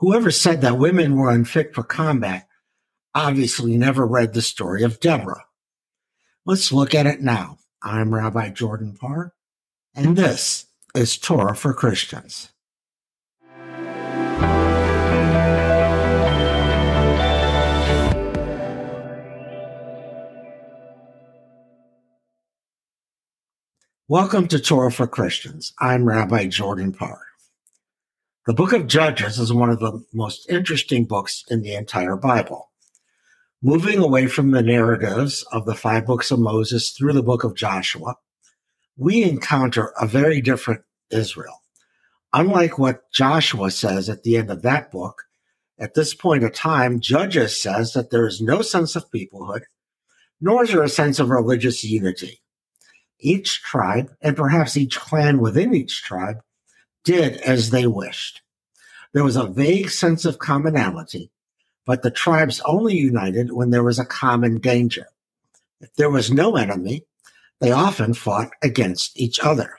Whoever said that women were unfit for combat obviously never read the story of Deborah. Let's look at it now. I'm Rabbi Jordan Parr, and this is Torah for Christians. Welcome to Torah for Christians. I'm Rabbi Jordan Parr. The book of Judges is one of the most interesting books in the entire Bible. Moving away from the narratives of the five books of Moses through the book of Joshua, we encounter a very different Israel. Unlike what Joshua says at the end of that book, at this point of time, Judges says that there is no sense of peoplehood, nor is there a sense of religious unity each tribe, and perhaps each clan within each tribe, did as they wished. There was a vague sense of commonality, but the tribes only united when there was a common danger. If there was no enemy, they often fought against each other.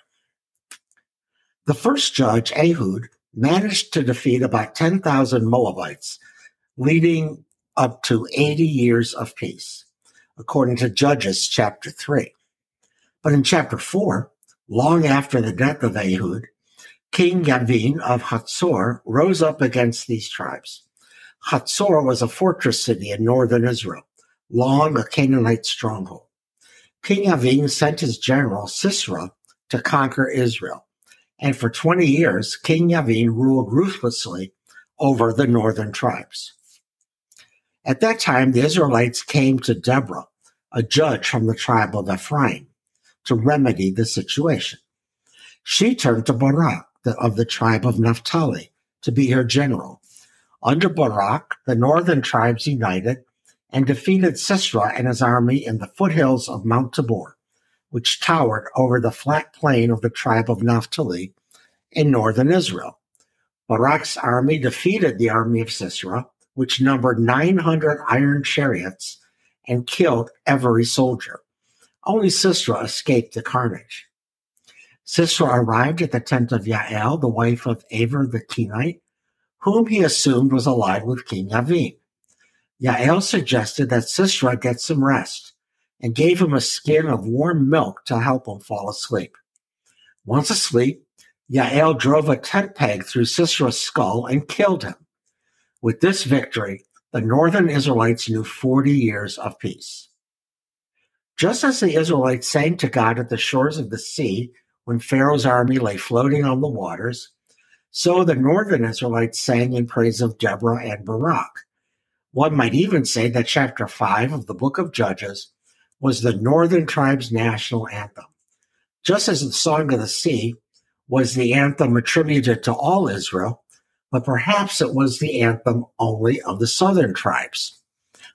The first judge, Ehud, managed to defeat about 10,000 Moabites, leading up to 80 years of peace, according to Judges chapter 3. But in chapter 4, long after the death of Ehud, King Yavin of Hatzor rose up against these tribes. Hatzor was a fortress city in northern Israel, long a Canaanite stronghold. King Yavin sent his general Sisera to conquer Israel. And for 20 years, King Yavin ruled ruthlessly over the northern tribes. At that time, the Israelites came to Deborah, a judge from the tribe of Ephraim to remedy the situation. She turned to Barak the, of the tribe of Naphtali to be her general. Under Barak, the northern tribes united and defeated Sisera and his army in the foothills of Mount Tabor, which towered over the flat plain of the tribe of Naphtali in northern Israel. Barak's army defeated the army of Sisera, which numbered 900 iron chariots and killed every soldier. Only Sisera escaped the carnage. Sisera arrived at the tent of Yael, the wife of Aver the Kenite, whom he assumed was allied with King Yavin. Yael suggested that Sisera get some rest and gave him a skin of warm milk to help him fall asleep. Once asleep, Yael drove a tent peg through Sisera's skull and killed him. With this victory, the northern Israelites knew 40 years of peace. Just as the Israelites sang to God at the shores of the sea when Pharaoh's army lay floating on the waters, so the northern Israelites sang in praise of Deborah and Barak. One might even say that chapter 5 of the book of Judges was the northern tribe's national anthem. Just as the Song of the Sea was the anthem attributed to all Israel, but perhaps it was the anthem only of the southern tribes.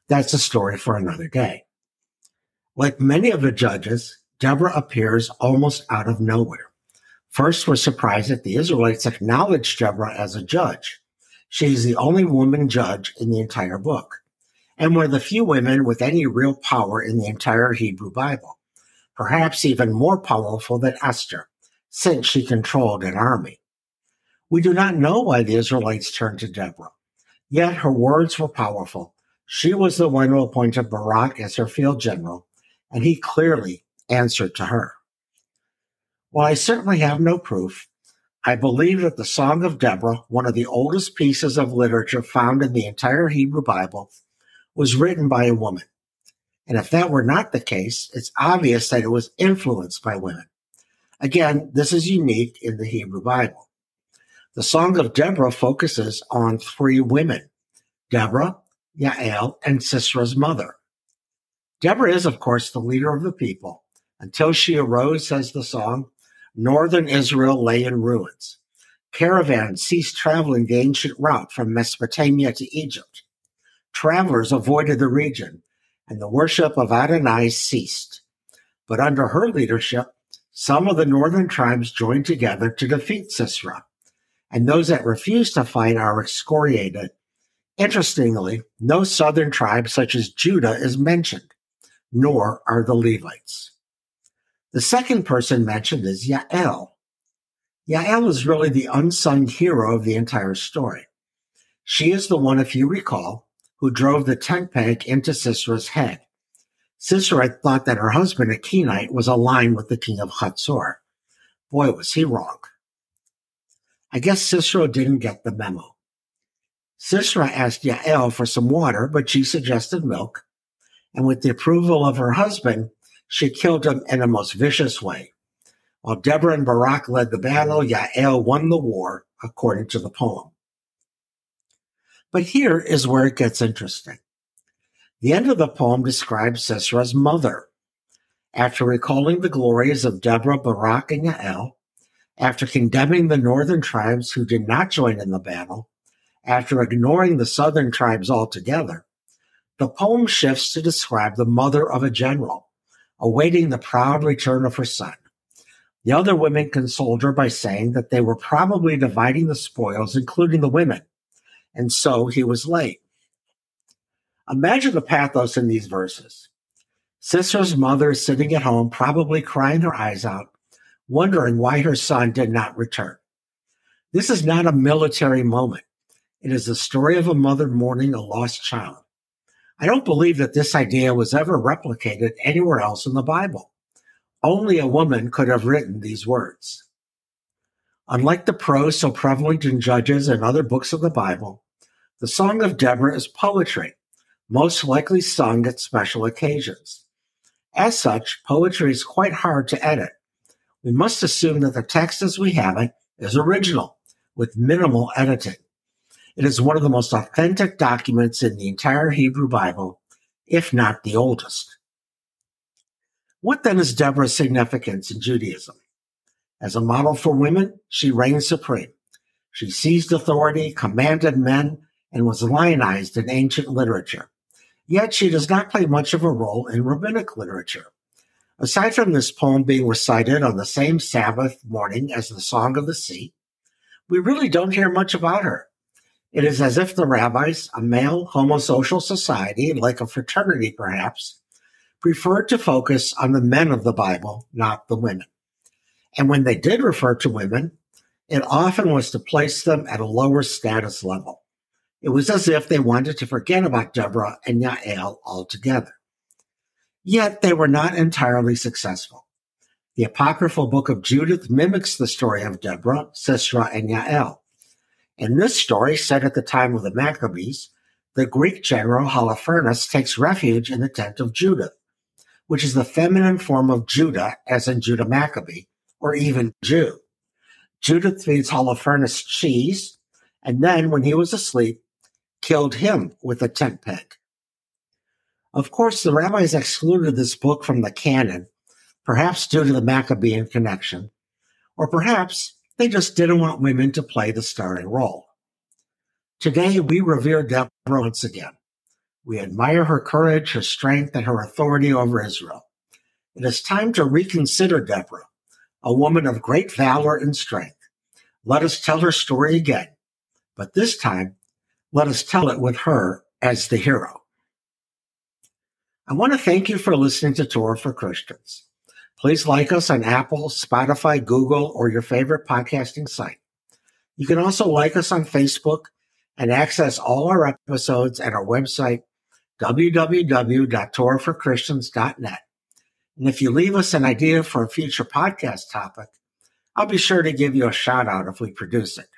That's a story for another day. Like many of the judges, Deborah appears almost out of nowhere. First, we're surprised that the Israelites acknowledge Deborah as a judge. She is the only woman judge in the entire book, and one of the few women with any real power in the entire Hebrew Bible, perhaps even more powerful than Esther, since she controlled an army. We do not know why the Israelites turned to Deborah, yet her words were powerful. She was the one who appointed Barak as her field general and he clearly answered to her. While I certainly have no proof, I believe that the Song of Deborah, one of the oldest pieces of literature found in the entire Hebrew Bible, was written by a woman. And if that were not the case, it's obvious that it was influenced by women. Again, this is unique in the Hebrew Bible. The Song of Deborah focuses on three women Deborah, Yael, and Sisera's mother. Deborah is, of course, the leader of the people. Until she arose, says the song, northern Israel lay in ruins. Caravans ceased traveling the ancient route from Mesopotamia to Egypt. Travelers avoided the region, and the worship of Adonai ceased. But under her leadership, some of the northern tribes joined together to defeat Sisera, and those that refused to fight are excoriated. Interestingly, no southern tribe such as Judah is mentioned nor are the Levites. The second person mentioned is Yael. Yael is really the unsung hero of the entire story. She is the one, if you recall, who drove the tent peg into Sisera's head. Sisera thought that her husband, a Kenite, was aligned with the king of Hatzor. Boy, was he wrong. I guess Sisera didn't get the memo. Sisera asked Yael for some water, but she suggested milk. And with the approval of her husband, she killed him in a most vicious way. While Deborah and Barak led the battle, Yael won the war, according to the poem. But here is where it gets interesting. The end of the poem describes Sisera's mother. After recalling the glories of Deborah, Barak, and Yael, after condemning the northern tribes who did not join in the battle, after ignoring the southern tribes altogether, the poem shifts to describe the mother of a general, awaiting the proud return of her son. The other women consoled her by saying that they were probably dividing the spoils, including the women, and so he was late. Imagine the pathos in these verses. Sisera's mother is sitting at home, probably crying her eyes out, wondering why her son did not return. This is not a military moment. It is the story of a mother mourning a lost child. I don't believe that this idea was ever replicated anywhere else in the Bible. Only a woman could have written these words. Unlike the prose so prevalent in Judges and other books of the Bible, the Song of Deborah is poetry, most likely sung at special occasions. As such, poetry is quite hard to edit. We must assume that the text as we have it is original, with minimal editing. It is one of the most authentic documents in the entire Hebrew Bible, if not the oldest. What then is Deborah's significance in Judaism? As a model for women, she reigned supreme. She seized authority, commanded men, and was lionized in ancient literature. Yet she does not play much of a role in rabbinic literature. Aside from this poem being recited on the same Sabbath morning as the Song of the Sea, we really don't hear much about her. It is as if the rabbis, a male homosocial society, like a fraternity perhaps, preferred to focus on the men of the Bible, not the women. And when they did refer to women, it often was to place them at a lower status level. It was as if they wanted to forget about Deborah and Yael altogether. Yet they were not entirely successful. The apocryphal book of Judith mimics the story of Deborah, Sisera, and Yael. In this story, set at the time of the Maccabees, the Greek general Holofernes takes refuge in the tent of Judith, which is the feminine form of Judah, as in Judah Maccabee, or even Jew. Judith feeds Holofernes cheese, and then, when he was asleep, killed him with a tent peg. Of course, the rabbis excluded this book from the canon, perhaps due to the Maccabean connection, or perhaps they just didn't want women to play the starring role. Today, we revere Deborah once again. We admire her courage, her strength, and her authority over Israel. It is time to reconsider Deborah, a woman of great valor and strength. Let us tell her story again, but this time, let us tell it with her as the hero. I want to thank you for listening to Torah for Christians. Please like us on Apple, Spotify, Google, or your favorite podcasting site. You can also like us on Facebook and access all our episodes at our website, www.torahforchristians.net. And if you leave us an idea for a future podcast topic, I'll be sure to give you a shout out if we produce it.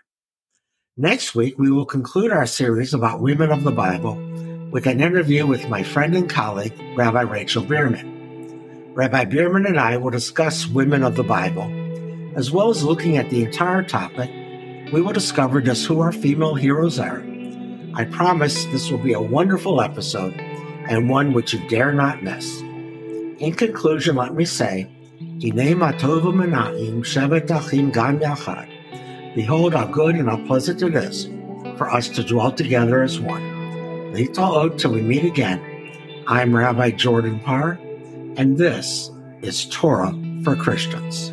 Next week, we will conclude our series about women of the Bible with an interview with my friend and colleague, Rabbi Rachel Bierman. Rabbi Bierman and I will discuss women of the Bible. As well as looking at the entire topic, we will discover just who our female heroes are. I promise this will be a wonderful episode and one which you dare not miss. In conclusion, let me say, Behold how good and how pleasant it is for us to dwell together as one. till we meet again. I'm Rabbi Jordan Parr and this is Torah for Christians.